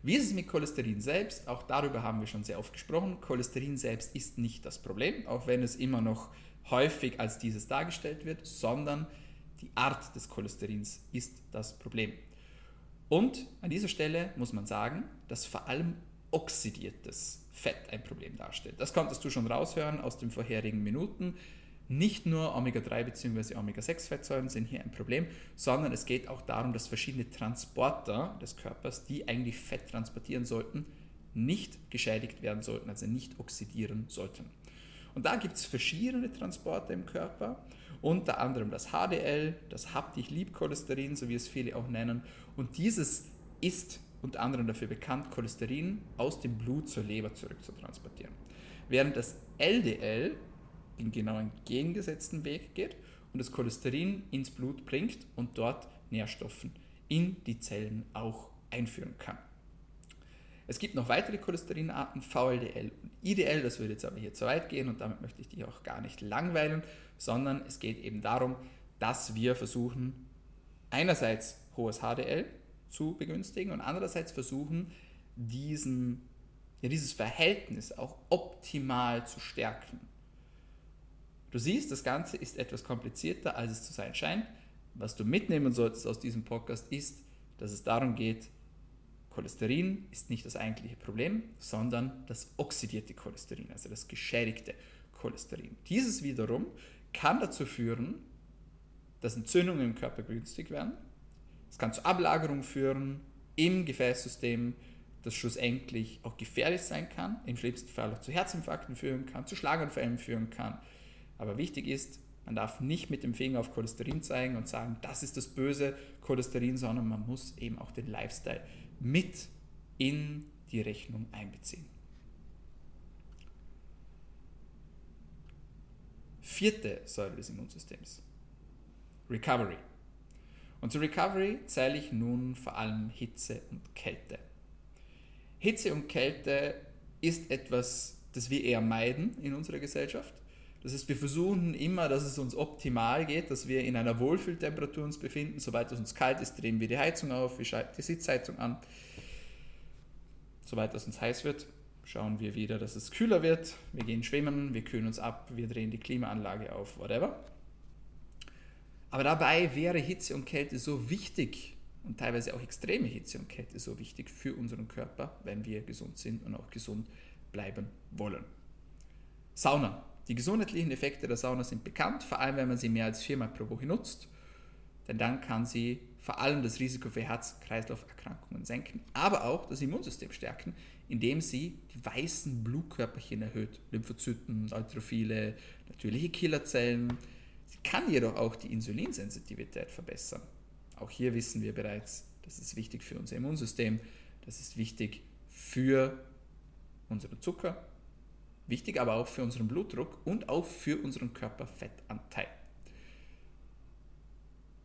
Wie ist es mit Cholesterin selbst? Auch darüber haben wir schon sehr oft gesprochen. Cholesterin selbst ist nicht das Problem, auch wenn es immer noch häufig als dieses dargestellt wird, sondern die Art des Cholesterins ist das Problem. Und an dieser Stelle muss man sagen, dass vor allem oxidiertes Fett ein Problem darstellt. Das konntest du schon raushören aus den vorherigen Minuten. Nicht nur Omega-3 bzw. Omega-6-Fettsäuren sind hier ein Problem, sondern es geht auch darum, dass verschiedene Transporter des Körpers, die eigentlich Fett transportieren sollten, nicht geschädigt werden sollten, also nicht oxidieren sollten. Und da gibt es verschiedene Transporter im Körper, unter anderem das HDL, das Haptic-Liebcholesterin, so wie es viele auch nennen. Und dieses ist unter anderem dafür bekannt, Cholesterin aus dem Blut zur Leber zurückzutransportieren. Während das LDL in genau entgegengesetzten Weg geht und das Cholesterin ins Blut bringt und dort Nährstoffen in die Zellen auch einführen kann. Es gibt noch weitere Cholesterinarten, VLDL und IDL, das würde jetzt aber hier zu weit gehen und damit möchte ich dich auch gar nicht langweilen, sondern es geht eben darum, dass wir versuchen, einerseits hohes HDL zu begünstigen und andererseits versuchen, diesen, ja, dieses Verhältnis auch optimal zu stärken. Du siehst, das Ganze ist etwas komplizierter, als es zu sein scheint. Was du mitnehmen solltest aus diesem Podcast ist, dass es darum geht, Cholesterin ist nicht das eigentliche Problem, sondern das oxidierte Cholesterin, also das geschädigte Cholesterin. Dieses wiederum kann dazu führen, dass Entzündungen im Körper begünstigt werden. Es kann zu Ablagerungen führen im Gefäßsystem, das schlussendlich auch gefährlich sein kann, im schlimmsten Fall auch zu Herzinfarkten führen kann, zu Schlaganfällen führen kann, aber wichtig ist, Man darf nicht mit dem Finger auf Cholesterin zeigen und sagen, das ist das böse Cholesterin, sondern man muss eben auch den Lifestyle mit in die Rechnung einbeziehen. Vierte Säule des Immunsystems. Recovery. Und zur Recovery zähle ich nun vor allem Hitze und Kälte. Hitze und Kälte ist etwas, das wir eher meiden in unserer Gesellschaft. Das heißt, wir versuchen immer, dass es uns optimal geht, dass wir in einer Wohlfühltemperatur uns befinden. Sobald es uns kalt ist, drehen wir die Heizung auf, wir schalten die Sitzheizung an. Sobald es uns heiß wird, schauen wir wieder, dass es kühler wird. Wir gehen schwimmen, wir kühlen uns ab, wir drehen die Klimaanlage auf, whatever. Aber dabei wäre Hitze und Kälte so wichtig und teilweise auch extreme Hitze und Kälte so wichtig für unseren Körper, wenn wir gesund sind und auch gesund bleiben wollen. Sauna. Die gesundheitlichen Effekte der Sauna sind bekannt, vor allem wenn man sie mehr als viermal pro Woche nutzt, denn dann kann sie vor allem das Risiko für Herz-Kreislauf-Erkrankungen senken, aber auch das Immunsystem stärken, indem sie die weißen Blutkörperchen erhöht, Lymphozyten, Neutrophile, natürliche Killerzellen, kann jedoch auch die Insulinsensitivität verbessern. Auch hier wissen wir bereits, das ist wichtig für unser Immunsystem, das ist wichtig für unseren Zucker, wichtig aber auch für unseren Blutdruck und auch für unseren Körperfettanteil.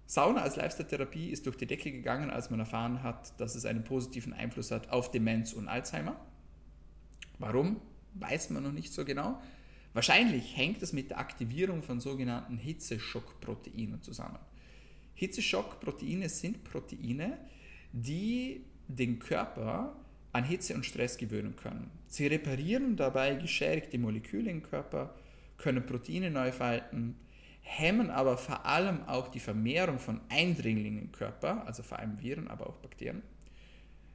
Sauna als Lifestyle-Therapie ist durch die Decke gegangen, als man erfahren hat, dass es einen positiven Einfluss hat auf Demenz und Alzheimer. Warum? Weiß man noch nicht so genau. Wahrscheinlich hängt es mit der Aktivierung von sogenannten Hitzeschockproteinen zusammen. Hitzeschockproteine sind Proteine, die den Körper an Hitze und Stress gewöhnen können. Sie reparieren dabei geschädigte Moleküle im Körper, können Proteine neu falten, hemmen aber vor allem auch die Vermehrung von Eindringlingen im Körper, also vor allem Viren, aber auch Bakterien,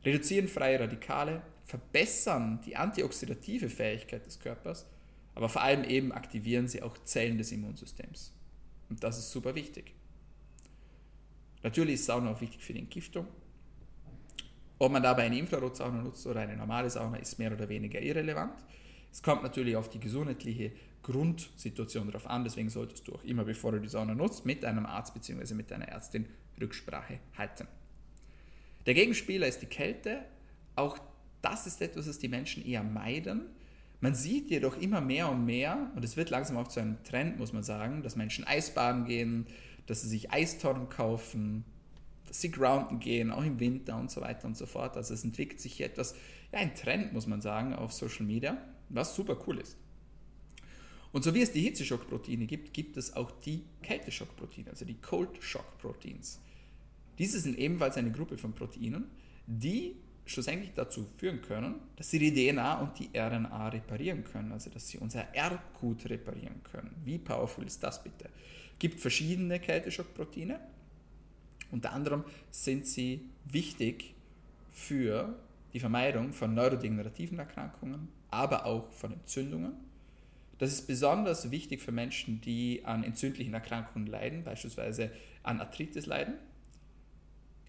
reduzieren freie Radikale, verbessern die antioxidative Fähigkeit des Körpers aber vor allem eben aktivieren sie auch Zellen des Immunsystems. Und das ist super wichtig. Natürlich ist Sauna auch wichtig für die Entgiftung. Ob man dabei eine Infrarotsauna nutzt oder eine normale Sauna, ist mehr oder weniger irrelevant. Es kommt natürlich auf die gesundheitliche Grundsituation darauf an, deswegen solltest du auch immer, bevor du die Sauna nutzt, mit einem Arzt bzw. mit deiner Ärztin Rücksprache halten. Der Gegenspieler ist die Kälte. Auch das ist etwas, das die Menschen eher meiden, man sieht jedoch immer mehr und mehr, und es wird langsam auch zu einem Trend, muss man sagen, dass Menschen Eisbaden gehen, dass sie sich Eistonnen kaufen, dass sie grounden gehen, auch im Winter und so weiter und so fort. Also es entwickelt sich hier etwas, ja, ein Trend, muss man sagen, auf Social Media, was super cool ist. Und so wie es die Hitzeschockproteine gibt, gibt es auch die Kälteschockproteine, also die Cold Shock Proteins. Diese sind ebenfalls eine Gruppe von Proteinen, die schlussendlich dazu führen können, dass sie die DNA und die RNA reparieren können, also dass sie unser Erbgut reparieren können. Wie powerful ist das bitte? Es gibt verschiedene Kälteschockproteine. Unter anderem sind sie wichtig für die Vermeidung von neurodegenerativen Erkrankungen, aber auch von Entzündungen. Das ist besonders wichtig für Menschen, die an entzündlichen Erkrankungen leiden, beispielsweise an Arthritis leiden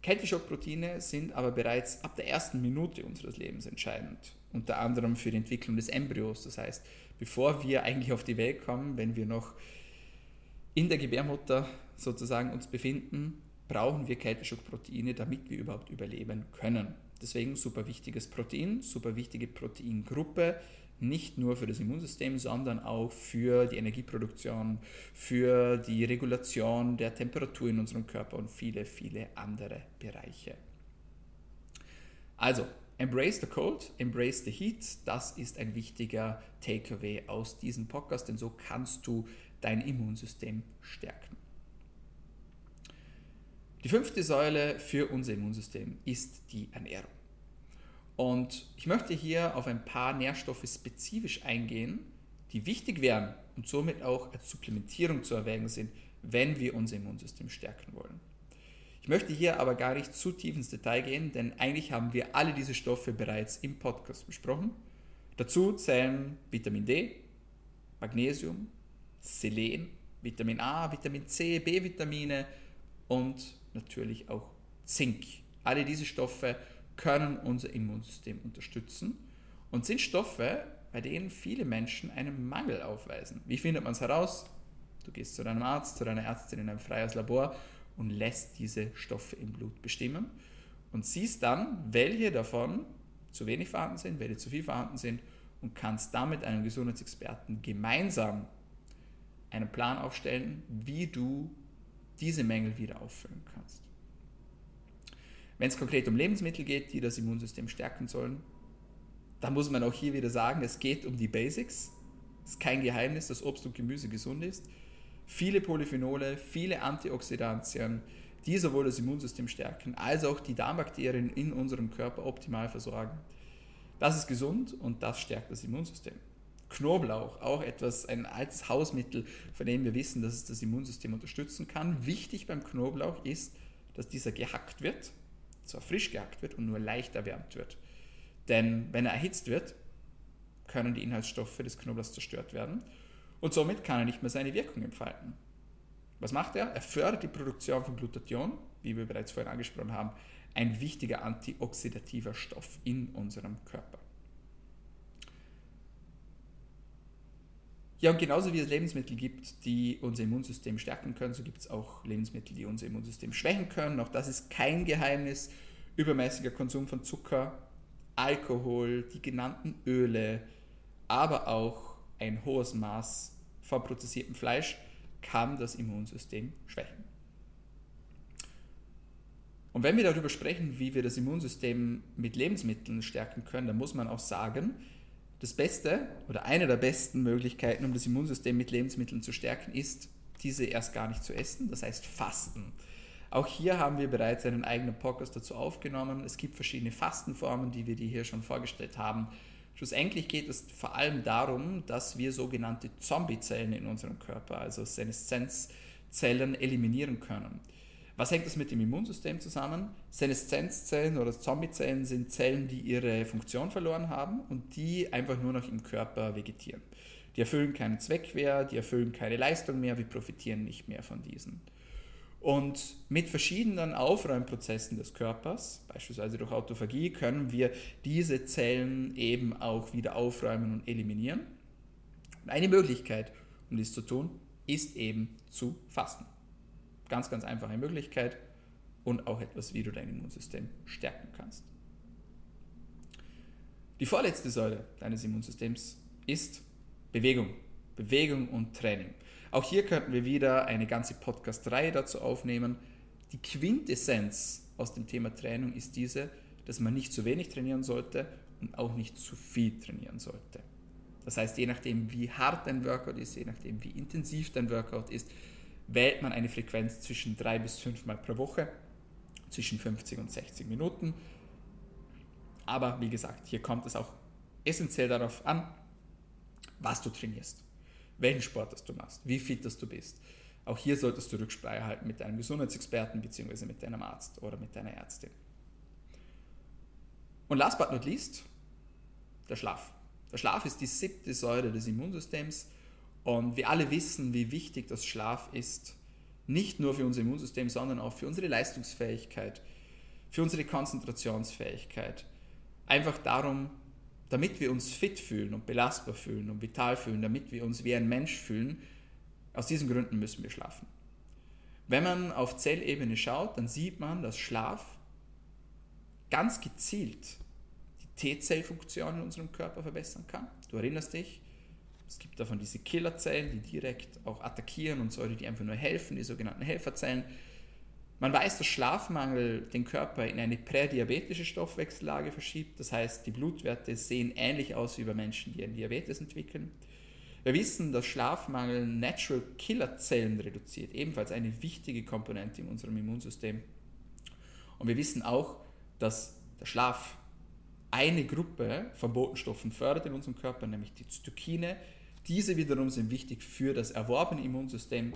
Kälteschockproteine sind aber bereits ab der ersten Minute unseres Lebens entscheidend, unter anderem für die Entwicklung des Embryos. Das heißt, bevor wir eigentlich auf die Welt kommen, wenn wir noch in der Gebärmutter sozusagen uns befinden, brauchen wir Kälteschockproteine, damit wir überhaupt überleben können. Deswegen super wichtiges Protein, super wichtige Proteingruppe, nicht nur für das Immunsystem, sondern auch für die Energieproduktion, für die Regulation der Temperatur in unserem Körper und viele, viele andere Bereiche. Also, embrace the cold, embrace the heat, das ist ein wichtiger Takeaway aus diesem Podcast, denn so kannst du dein Immunsystem stärken. Die fünfte Säule für unser Immunsystem ist die Ernährung. Und ich möchte hier auf ein paar Nährstoffe spezifisch eingehen, die wichtig wären und somit auch als Supplementierung zu erwägen sind, wenn wir unser Immunsystem stärken wollen. Ich möchte hier aber gar nicht zu tief ins Detail gehen, denn eigentlich haben wir alle diese Stoffe bereits im Podcast besprochen. Dazu zählen Vitamin D, Magnesium, Selen, Vitamin A, Vitamin C, B-Vitamine und natürlich auch Zink. Alle diese Stoffe können unser Immunsystem unterstützen und sind Stoffe, bei denen viele Menschen einen Mangel aufweisen. Wie findet man es heraus? Du gehst zu deinem Arzt, zu deiner Ärztin in ein freies Labor und lässt diese Stoffe im Blut bestimmen und siehst dann, welche davon zu wenig vorhanden sind, welche zu viel vorhanden sind und kannst damit einem Gesundheitsexperten gemeinsam einen Plan aufstellen, wie du diese Mängel wieder auffüllen kannst. Wenn es konkret um Lebensmittel geht, die das Immunsystem stärken sollen, dann muss man auch hier wieder sagen, es geht um die Basics. Es ist kein Geheimnis, dass Obst und Gemüse gesund ist. Viele Polyphenole, viele Antioxidantien, die sowohl das Immunsystem stärken, als auch die Darmbakterien in unserem Körper optimal versorgen. Das ist gesund und das stärkt das Immunsystem. Knoblauch, auch etwas, ein altes Hausmittel, von dem wir wissen, dass es das Immunsystem unterstützen kann. Wichtig beim Knoblauch ist, dass dieser gehackt wird, zwar frisch gehackt wird und nur leicht erwärmt wird. Denn wenn er erhitzt wird, können die Inhaltsstoffe des Knoblauchs zerstört werden und somit kann er nicht mehr seine Wirkung entfalten. Was macht er? Er fördert die Produktion von Glutathion, wie wir bereits vorhin angesprochen haben, ein wichtiger antioxidativer Stoff in unserem Körper. Ja, und genauso wie es Lebensmittel gibt, die unser Immunsystem stärken können, so gibt es auch Lebensmittel, die unser Immunsystem schwächen können. Auch das ist kein Geheimnis. Übermäßiger Konsum von Zucker, Alkohol, die genannten Öle, aber auch ein hohes Maß von prozessiertem Fleisch kann das Immunsystem schwächen. Und wenn wir darüber sprechen, wie wir das Immunsystem mit Lebensmitteln stärken können, dann muss man auch sagen, das Beste oder eine der besten Möglichkeiten, um das Immunsystem mit Lebensmitteln zu stärken, ist, diese erst gar nicht zu essen, das heißt Fasten. Auch hier haben wir bereits einen eigenen Podcast dazu aufgenommen. Es gibt verschiedene Fastenformen, die wir dir hier schon vorgestellt haben. Schlussendlich geht es vor allem darum, dass wir sogenannte Zombiezellen in unserem Körper, also Seneszenzzellen, eliminieren können. Was hängt das mit dem Immunsystem zusammen? Seneszenzzellen oder Zombiezellen sind Zellen, die ihre Funktion verloren haben und die einfach nur noch im Körper vegetieren. Die erfüllen keinen Zweck mehr, die erfüllen keine Leistung mehr, wir profitieren nicht mehr von diesen. Und mit verschiedenen Aufräumprozessen des Körpers, beispielsweise durch Autophagie, können wir diese Zellen eben auch wieder aufräumen und eliminieren. Und eine Möglichkeit, um dies zu tun, ist eben zu fasten. Ganz, ganz einfache Möglichkeit und auch etwas, wie du dein Immunsystem stärken kannst. Die vorletzte Säule deines Immunsystems ist Bewegung. Bewegung und Training. Auch hier könnten wir wieder eine ganze Podcast-Reihe dazu aufnehmen. Die Quintessenz aus dem Thema Training ist diese, dass man nicht zu wenig trainieren sollte und auch nicht zu viel trainieren sollte. Das heißt, je nachdem, wie hart dein Workout ist, je nachdem, wie intensiv dein Workout ist, wählt man eine Frequenz zwischen drei bis fünf Mal pro Woche, zwischen 50 und 60 Minuten. Aber wie gesagt, hier kommt es auch essentiell darauf an, was du trainierst, welchen Sport das du machst, wie fit das du bist. Auch hier solltest du Rücksprache halten mit deinem Gesundheitsexperten bzw. mit deinem Arzt oder mit deiner Ärztin. Und last but not least, der Schlaf. Der Schlaf ist die siebte Säule des Immunsystems und wir alle wissen, wie wichtig das Schlaf ist, nicht nur für unser Immunsystem, sondern auch für unsere Leistungsfähigkeit, für unsere Konzentrationsfähigkeit. Einfach darum, damit wir uns fit fühlen und belastbar fühlen und vital fühlen, damit wir uns wie ein Mensch fühlen, aus diesen Gründen müssen wir schlafen. Wenn man auf Zellebene schaut, dann sieht man, dass Schlaf ganz gezielt die T-Zellfunktion in unserem Körper verbessern kann. Du erinnerst dich, es gibt davon diese Killerzellen, die direkt auch attackieren und solche, die einfach nur helfen, die sogenannten Helferzellen. Man weiß, dass Schlafmangel den Körper in eine prädiabetische Stoffwechsellage verschiebt. Das heißt, die Blutwerte sehen ähnlich aus wie bei Menschen, die einen Diabetes entwickeln. Wir wissen, dass Schlafmangel Natural Killer Zellen reduziert, ebenfalls eine wichtige Komponente in unserem Immunsystem. Und wir wissen auch, dass der Schlaf eine Gruppe von Botenstoffen fördert in unserem Körper, nämlich die Zytokine, diese wiederum sind wichtig für das erworbene Immunsystem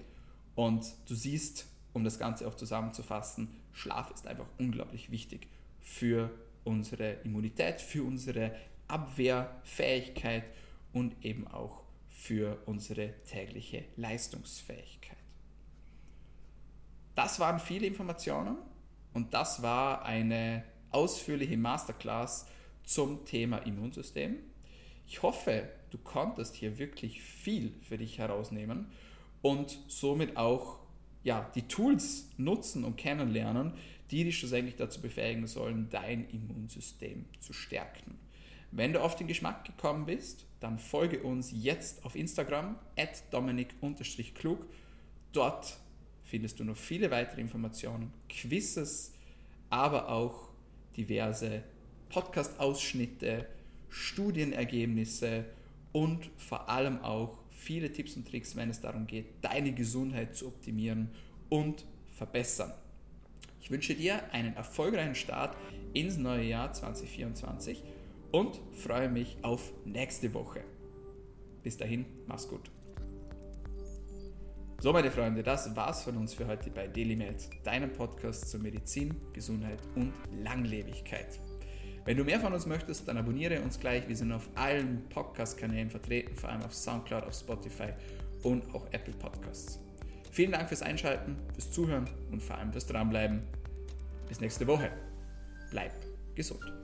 und du siehst, um das Ganze auch zusammenzufassen, Schlaf ist einfach unglaublich wichtig für unsere Immunität, für unsere Abwehrfähigkeit und eben auch für unsere tägliche Leistungsfähigkeit. Das waren viele Informationen und das war eine ausführliche Masterclass zum Thema Immunsystem. Ich hoffe, du konntest hier wirklich viel für dich herausnehmen und somit auch ja, die Tools nutzen und kennenlernen, die dich schlussendlich dazu befähigen sollen, dein Immunsystem zu stärken. Wenn du auf den Geschmack gekommen bist, dann folge uns jetzt auf Instagram at dominik-klug. Dort findest du noch viele weitere Informationen, Quizzes, aber auch diverse Podcast-Ausschnitte, Studienergebnisse und vor allem auch viele Tipps und Tricks, wenn es darum geht, deine Gesundheit zu optimieren und verbessern. Ich wünsche dir einen erfolgreichen Start ins neue Jahr 2024 und freue mich auf nächste Woche. Bis dahin, mach's gut. So, meine Freunde, das war's von uns für heute bei DailyMed, deinem Podcast zur Medizin, Gesundheit und Langlebigkeit. Wenn du mehr von uns möchtest, dann abonniere uns gleich. Wir sind auf allen Podcast-Kanälen vertreten, vor allem auf Soundcloud, auf Spotify und auch Apple Podcasts. Vielen Dank fürs Einschalten, fürs Zuhören und vor allem fürs Dranbleiben. Bis nächste Woche. Bleib gesund.